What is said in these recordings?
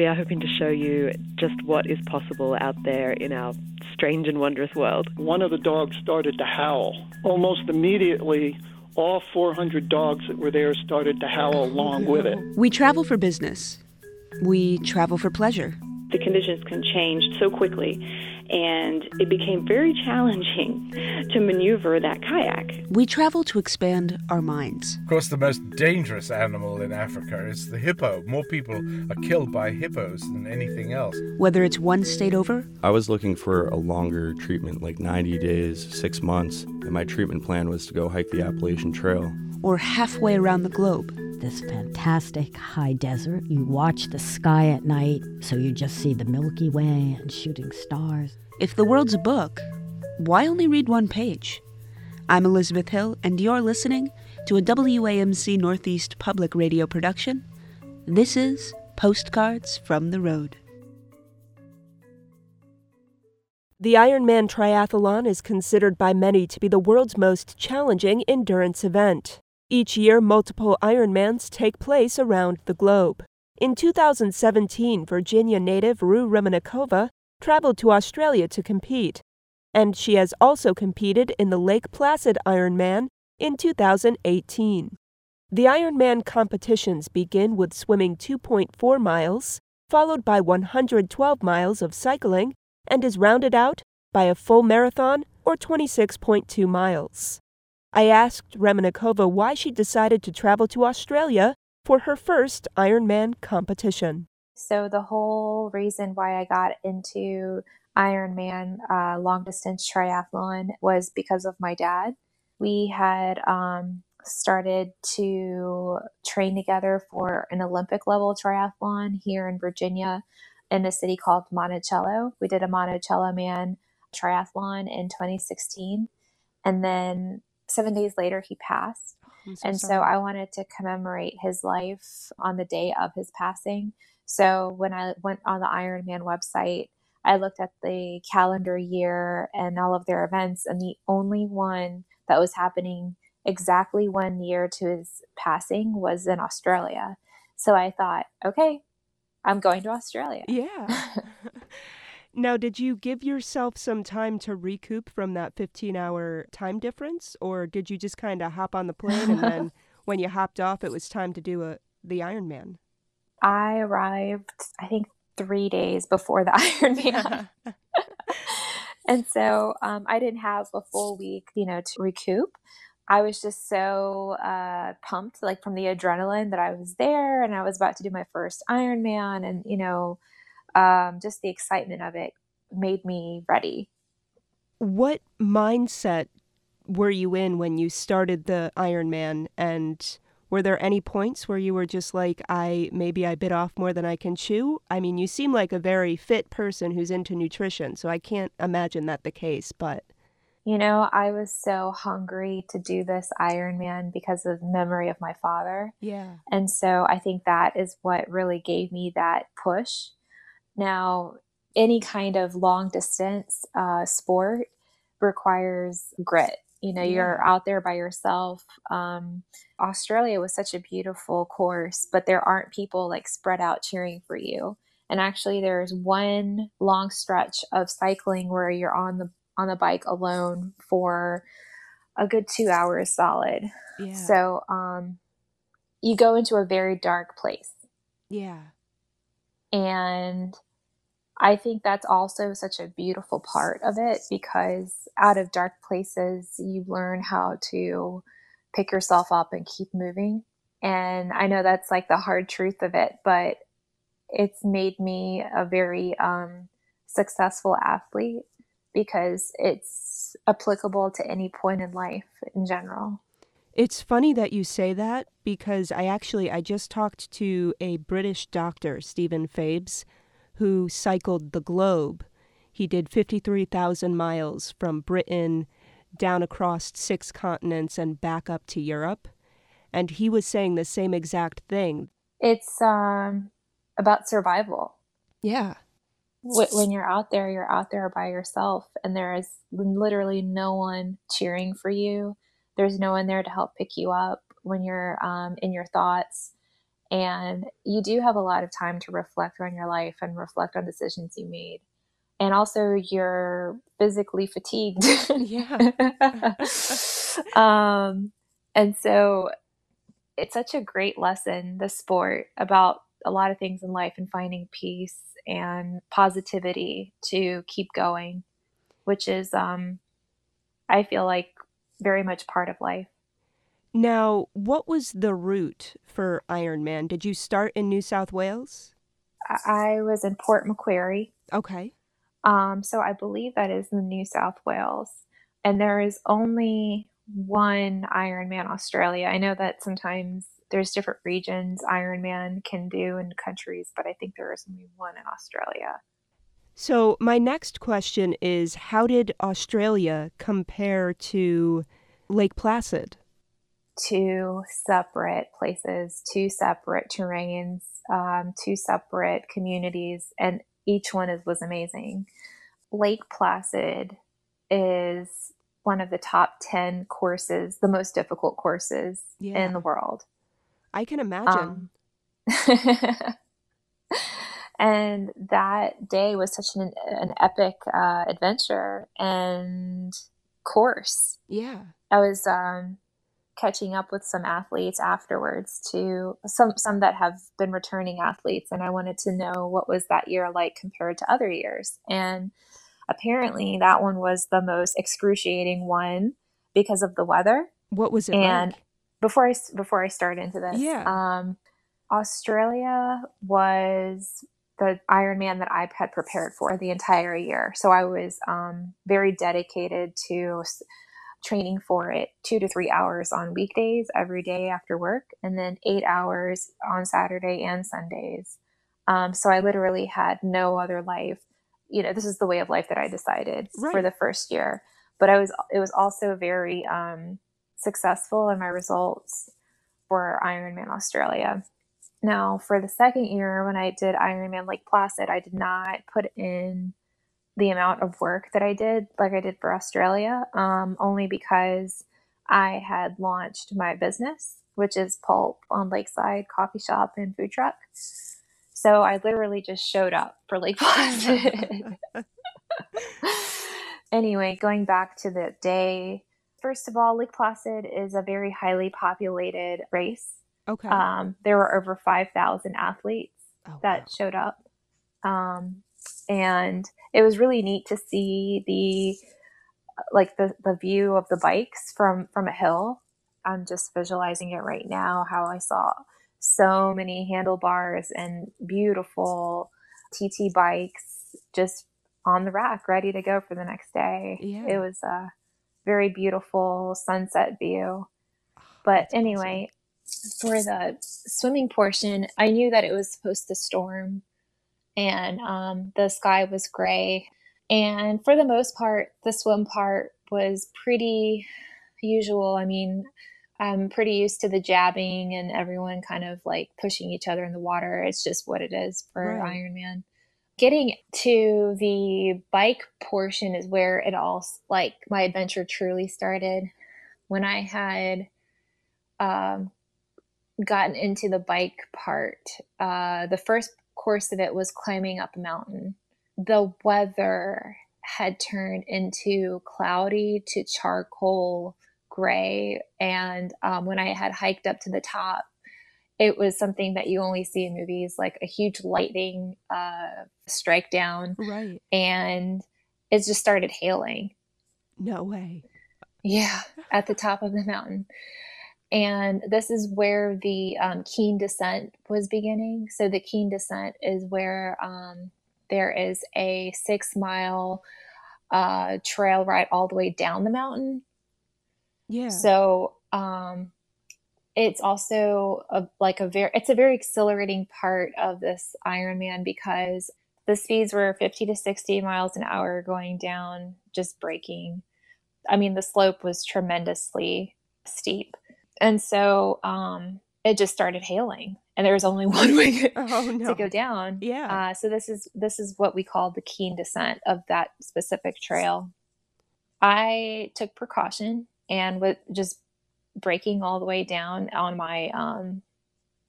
we are hoping to show you just what is possible out there in our strange and wondrous world. One of the dogs started to howl. Almost immediately, all 400 dogs that were there started to howl along with it. We travel for business. We travel for pleasure. The conditions can change so quickly and it became very challenging to maneuver that kayak. We travel to expand our minds. Of course, the most dangerous animal in Africa is the hippo. More people are killed by hippos than anything else. Whether it's one state over, I was looking for a longer treatment, like 90 days, six months, and my treatment plan was to go hike the Appalachian Trail. Or halfway around the globe this fantastic high desert. You watch the sky at night, so you just see the Milky Way and shooting stars. If the world's a book, why only read one page? I'm Elizabeth Hill, and you're listening to a WAMC Northeast public radio production. This is Postcards from the Road. The Ironman Triathlon is considered by many to be the world's most challenging endurance event. Each year, multiple Ironmans take place around the globe. In 2017, Virginia native Rue Remennikova traveled to Australia to compete, and she has also competed in the Lake Placid Ironman in 2018. The Ironman competitions begin with swimming 2.4 miles, followed by 112 miles of cycling, and is rounded out by a full marathon or 26.2 miles. I asked Remennikova why she decided to travel to Australia for her first Ironman competition. So, the whole reason why I got into Ironman uh, long distance triathlon was because of my dad. We had um, started to train together for an Olympic level triathlon here in Virginia in a city called Monticello. We did a Monticello Man triathlon in 2016. And then seven days later, he passed. Oh, so and sorry. so I wanted to commemorate his life on the day of his passing. So when I went on the Ironman website, I looked at the calendar year and all of their events, and the only one that was happening exactly one year to his passing was in Australia. So I thought, okay, I'm going to Australia. Yeah. Now, did you give yourself some time to recoup from that 15 hour time difference, or did you just kind of hop on the plane and then when you hopped off, it was time to do a, the Ironman? I arrived, I think, three days before the Ironman. and so um, I didn't have a full week, you know, to recoup. I was just so uh, pumped, like from the adrenaline that I was there and I was about to do my first Ironman, and you know, um, just the excitement of it made me ready. What mindset were you in when you started the Ironman? And were there any points where you were just like, I maybe I bit off more than I can chew? I mean, you seem like a very fit person who's into nutrition, so I can't imagine that the case, but. You know, I was so hungry to do this Ironman because of memory of my father. Yeah. And so I think that is what really gave me that push now, any kind of long distance uh, sport requires grit. You know, yeah. you're out there by yourself. Um, Australia was such a beautiful course, but there aren't people like spread out cheering for you. And actually, there's one long stretch of cycling where you're on the on the bike alone for a good two hours solid. Yeah. So, um, you go into a very dark place. Yeah. And I think that's also such a beautiful part of it because out of dark places, you learn how to pick yourself up and keep moving. And I know that's like the hard truth of it, but it's made me a very um, successful athlete because it's applicable to any point in life in general. It's funny that you say that because I actually I just talked to a British doctor, Stephen Fabes, who cycled the globe. He did 53,000 miles from Britain down across six continents and back up to Europe. And he was saying the same exact thing. It's um, about survival. Yeah. When you're out there, you're out there by yourself, and there is literally no one cheering for you there's no one there to help pick you up when you're um, in your thoughts And you do have a lot of time to reflect on your life and reflect on decisions you made. And also, you're physically fatigued. Yeah. um, and so, it's such a great lesson, the sport, about a lot of things in life and finding peace and positivity to keep going, which is, um, I feel like, very much part of life. Now, what was the route for Ironman? Did you start in New South Wales? I was in Port Macquarie. Okay. Um, so I believe that is in New South Wales. And there is only one Ironman Australia. I know that sometimes there's different regions Ironman can do in countries, but I think there is only one in Australia. So, my next question is How did Australia compare to Lake Placid? Two separate places, two separate terrains, um, two separate communities, and each one is, was amazing. Lake Placid is one of the top 10 courses, the most difficult courses Yeah. in the world. I can imagine. Um, and that day was such an, an epic uh, adventure and course. yeah. I was um, catching up with some athletes afterwards too, some some that have been returning athletes, and I wanted to know what was that year like compared to other years. And apparently, that one was the most excruciating one because of the weather. What was it And like? before I before I start into this, Yeah. um, Australia was the Ironman that I had prepared for the entire year. So I was um, very dedicated to training for it, two to three hours on weekdays every day after work, and then eight hours on Saturday and Sundays. Um, so I literally had no other life. You know, this is the way of life that I decided for the first year. But I was, it was also very um, successful in my results for Ironman Australia. Now, for the second year, when I did Ironman Lake Placid, I did not put in the amount of work that I did, like I did for Australia, um, only because I had launched my business, which is Pulp on Lakeside Coffee Shop and Food Truck. So I literally just showed up for Lake Placid. anyway, going back to the day, first of all, Lake Placid is a very highly populated race. Okay. Um, there were over 5,000 athletes oh, that wow. showed up. Um, and it was really neat to see the like the, the view of the bikes from from a hill. I'm just visualizing it right now how I saw so many handlebars and beautiful TT bikes just on the rack ready to go for the next day. Yeah. It was a very beautiful sunset view. But That's awesome. For the swimming portion, I knew that it was supposed to storm and um, the sky was gray. And for the most part, the swim part was pretty usual. I mean, I'm pretty used to the jabbing and everyone kind of like pushing each other in the water. It's just what it is for Right. Ironman. Getting to the bike portion is where it all like my adventure truly started. When I had um, gotten into the bike part, uh, the first course of it was climbing up a mountain. The weather had turned into cloudy to charcoal gray. And um, when I had hiked up to the top, it was something that you only see in movies like a huge lightning uh, strike down, Right. and it just started hailing. No way. Yeah, at the top of the mountain. And this is where the um, Keene Descent was beginning. So, the Keene Descent is where um, there is a six mile uh, trail ride all the way down the mountain. Yeah. So, um, it's also a, like a very, it's a very exhilarating part of this Ironman because the speeds were 50 to 60 miles an hour going down, just braking. I mean, the slope was tremendously steep. And so um, it just started hailing, and there was only one way oh no. to go down. Yeah. Uh, so this is this is what we call the Keene descent of that specific trail. I took precaution and with just braking all the way down on my um,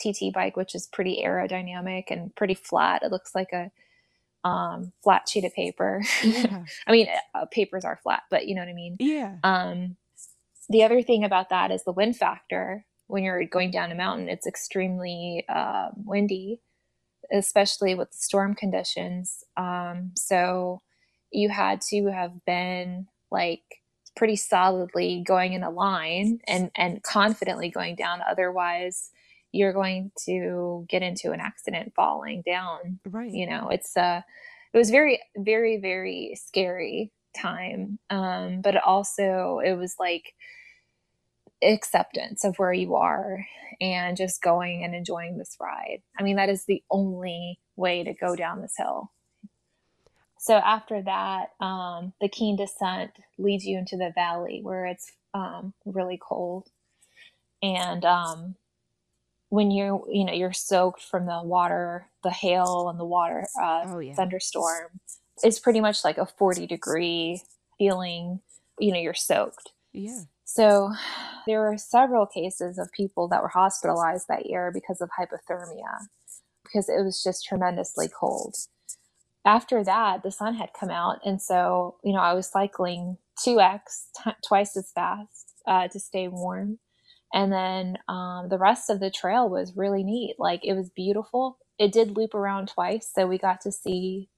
TT bike, which is pretty aerodynamic and pretty flat. It looks like a um, flat sheet of paper. Yeah. I mean, uh, papers are flat, but you know what I mean. Yeah. Um, the other thing about that is the wind factor. When you're going down a mountain, it's extremely uh, windy, especially with storm conditions. Um, so you had to have been like pretty solidly going in a line and and confidently going down. Otherwise, you're going to get into an accident falling down. Right. You know, it's uh, it was very very very scary time. Um, but also it was like acceptance of where you are and just going and enjoying this ride. I mean, that is the only way to go down this hill. So after that, um, the Keene descent leads you into the valley where it's um, really cold, and um, when you're you know you're soaked from the water, the hail and the water uh, Oh, yeah. thunderstorm, it's pretty much like a forty degree feeling. You know, you're soaked. Yeah. So there were several cases of people that were hospitalized that year because of hypothermia, because it was just tremendously cold. After that, the sun had come out, and so you know I was cycling two x t- twice as fast uh, to stay warm, and then um, the rest of the trail was really neat. Like it was beautiful. It did loop around twice, so we got to see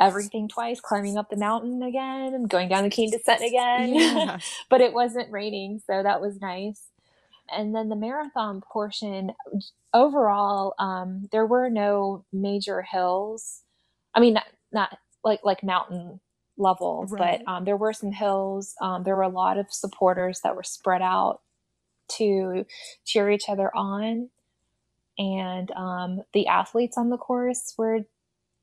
everything twice, climbing up the mountain again and going down the Keene Descent again. Yeah. but it wasn't raining, so that was nice. And then the marathon portion, overall, um, there were no major hills. I mean, not, not like like mountain levels, Right. but um, there were some hills. Um, there were a lot of supporters that were spread out to cheer each other on, and um, the athletes on the course were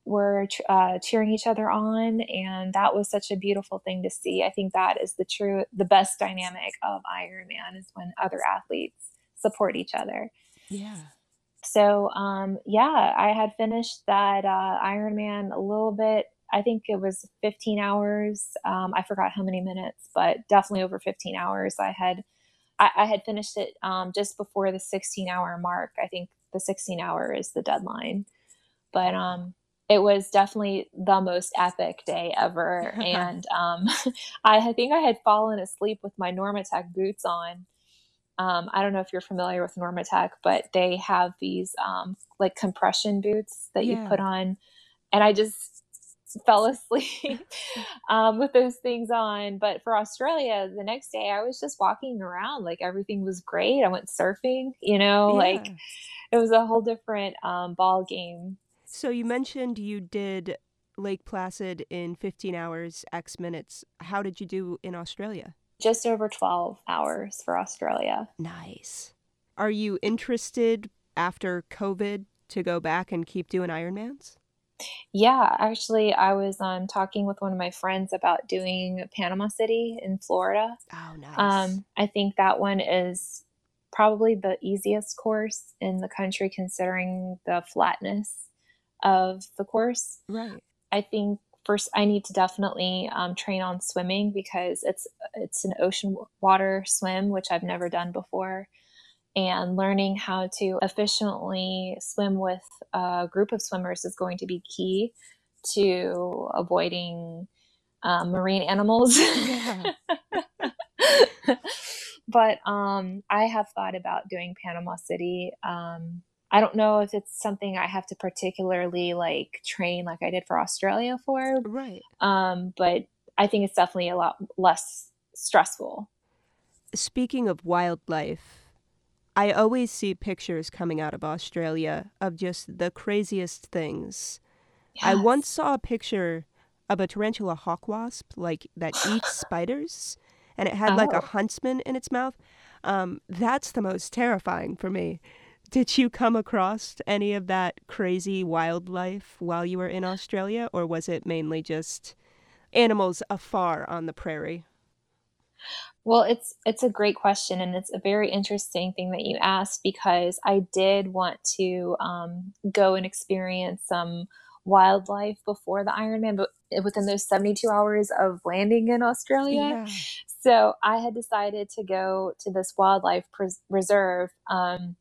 were uh, cheering each other on, and that was such a beautiful thing to see. I think that is the true, the best dynamic of Ironman is when other athletes support each other. Yeah. So, um, yeah, I had finished that uh, Ironman a little bit. I think it was 15 hours. Um, I forgot how many minutes, but definitely over 15 hours. I had, I, I had finished it um, just before the 16 hour mark. I think the 16 hour is the deadline, but um, it was definitely the most epic day ever. and um, I, think I had fallen asleep with my Normatec boots on. Um, I don't know if you're familiar with Normatec, but they have these um, like compression boots that Yeah. you put on, and I just fell asleep um, with those things on. But for Australia, the next day I was just walking around like everything was great. I went surfing, you know, like it was a whole different um, ball game. So you mentioned you did Lake Placid in 15 hours, X minutes. How did you do in Australia? Just over 12 hours for Australia. Nice. Are you interested after COVID to go back and keep doing Ironmans? Yeah, actually, I was um, talking with one of my friends about doing Panama City in Florida. Oh, nice. Um, I think that one is probably the easiest course in the country considering the flatness of the course. right. I think first I need to definitely um, train on swimming because it's it's an ocean water swim, which I've never done before, and learning how to efficiently swim with a group of swimmers is going to be key to avoiding um, marine animals. Yeah. but um, I have thought about doing Panama City. Um, I don't know if it's something I have to particularly like train like I did for Australia for, Right. um, but I think it's definitely a lot less stressful. Speaking of wildlife, I always see pictures coming out of Australia of just the craziest things. I once saw a picture of a tarantula hawk wasp, like that eats spiders, and it had like a Oh. huntsman in its mouth. Um, that's the most terrifying for me. Did you come across any of that crazy wildlife while you were in Australia, or was it mainly just animals afar on the prairie? Well, it's it's a great question, and it's a very interesting thing that you asked because I did want to um, go and experience some wildlife before the Ironman, but within those seventy two hours of landing in Australia. So I had decided to go to this wildlife pres- reserve. Um,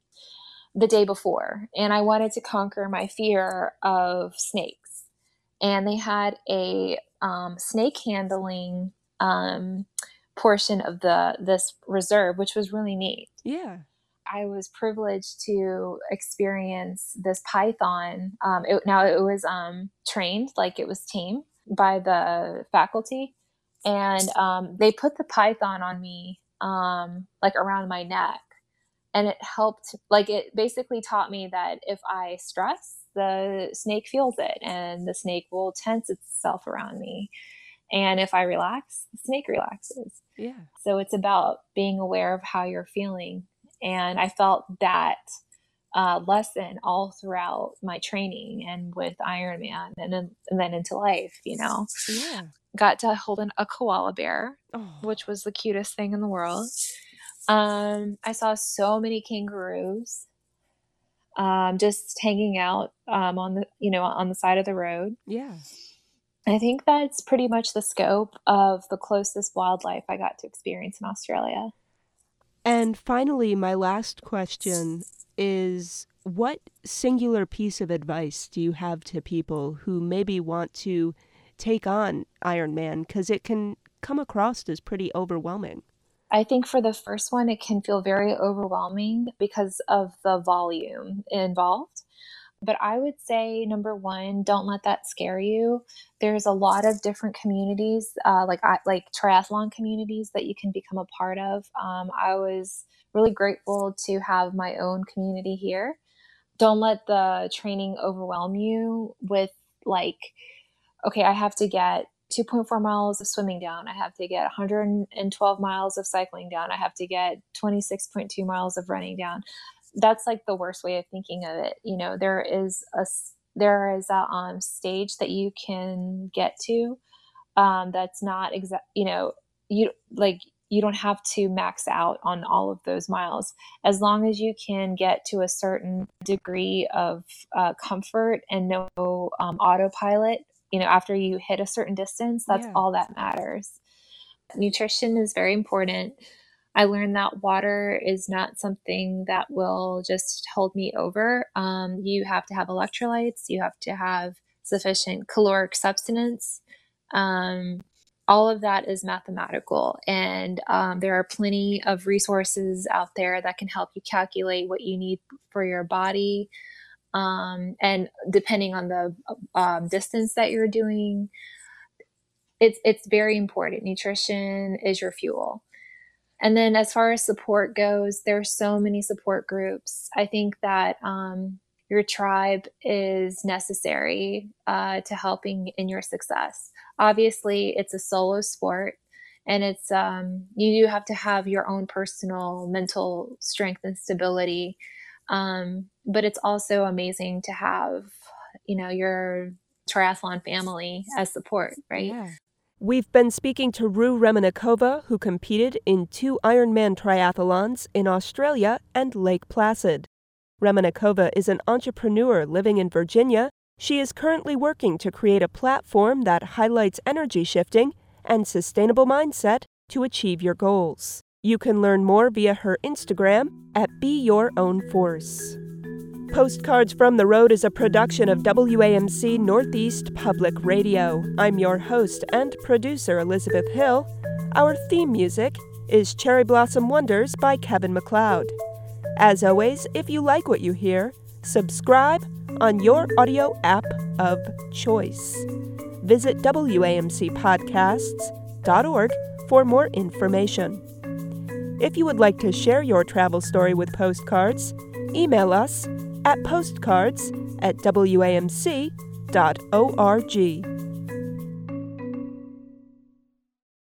the day before, and I wanted to conquer my fear of snakes. And they had a um, snake handling um, portion of the this reserve, which was really neat. Yeah. I was privileged to experience this python. Um, it, now it was um, trained, like it was tame by the faculty, and um, they put the python on me, um, like around my neck, and it helped. Like it basically taught me that if I stress, the snake feels it, and the snake will tense itself around me. And if I relax, the snake relaxes. Yeah. So it's about being aware of how you're feeling and I felt that uh, lesson all throughout my training and with Ironman and then, and then into life, you know. Yeah. Got to hold an, a koala bear, Oh. which was the cutest thing in the world. Um, I saw so many kangaroos um, just hanging out um, on the, you know, on the side of the road. Yeah. I think that's pretty much the scope of the closest wildlife I got to experience in Australia. And finally, my last question is what singular piece of advice do you have to people who maybe want to take on Ironman? Because it can come across as pretty overwhelming. I think for the first one, it can feel very overwhelming because of the volume involved. But I would say, number one, don't let that scare you. There's a lot of different communities, uh, like like triathlon communities that you can become a part of. Um, I was really grateful to have my own community here. Don't let the training overwhelm you with like, okay, I have to get 2.4 miles of swimming down. I have to get 112 miles of cycling down. I have to get 26.2 miles of running down. That's like the worst way of thinking of it. You know, there is a there is a um, stage that you can get to um, that's not exact. You know, you like you don't have to max out on all of those miles as long as you can get to a certain degree of uh, comfort and no um, autopilot you know after you hit a certain distance that's Yeah. all that matters. Nutrition is very important. I learned that water is not something that will just hold me over. Um, you have to have electrolytes you have to have sufficient caloric substance. Um, all of that is mathematical and um, there are plenty of resources out there that can help you calculate what you need for your body um, and depending on the um, distance that you're doing it's it's very important. Nutrition is your fuel. And then as far as support goes there's so many support groups. I think that um, your tribe is necessary uh, to helping in your success. Obviously it's a solo sport and it's um, you do have to have your own personal mental strength and stability um, but it's also amazing to have you know your triathlon family as support right Yeah. We've been speaking to Rue Remenikova, who competed in two Ironman triathlons in Australia and Lake Placid. Remenikova is an entrepreneur living in Virginia. She is currently working to create a platform that highlights energy shifting and sustainable mindset to achieve your goals. You can learn more via her Instagram at Be Your Own Force. Postcards from the Road is a production of WAMC Northeast Public Radio. I'm your host and producer, Elizabeth Hill. Our theme music is Cherry Blossom Wonders by Kevin MacLeod. As always, if you like what you hear, subscribe on your audio app of choice. Visit WAMCpodcasts.org for more information. If you would like to share your travel story with postcards, email us at postcards at wamc.org.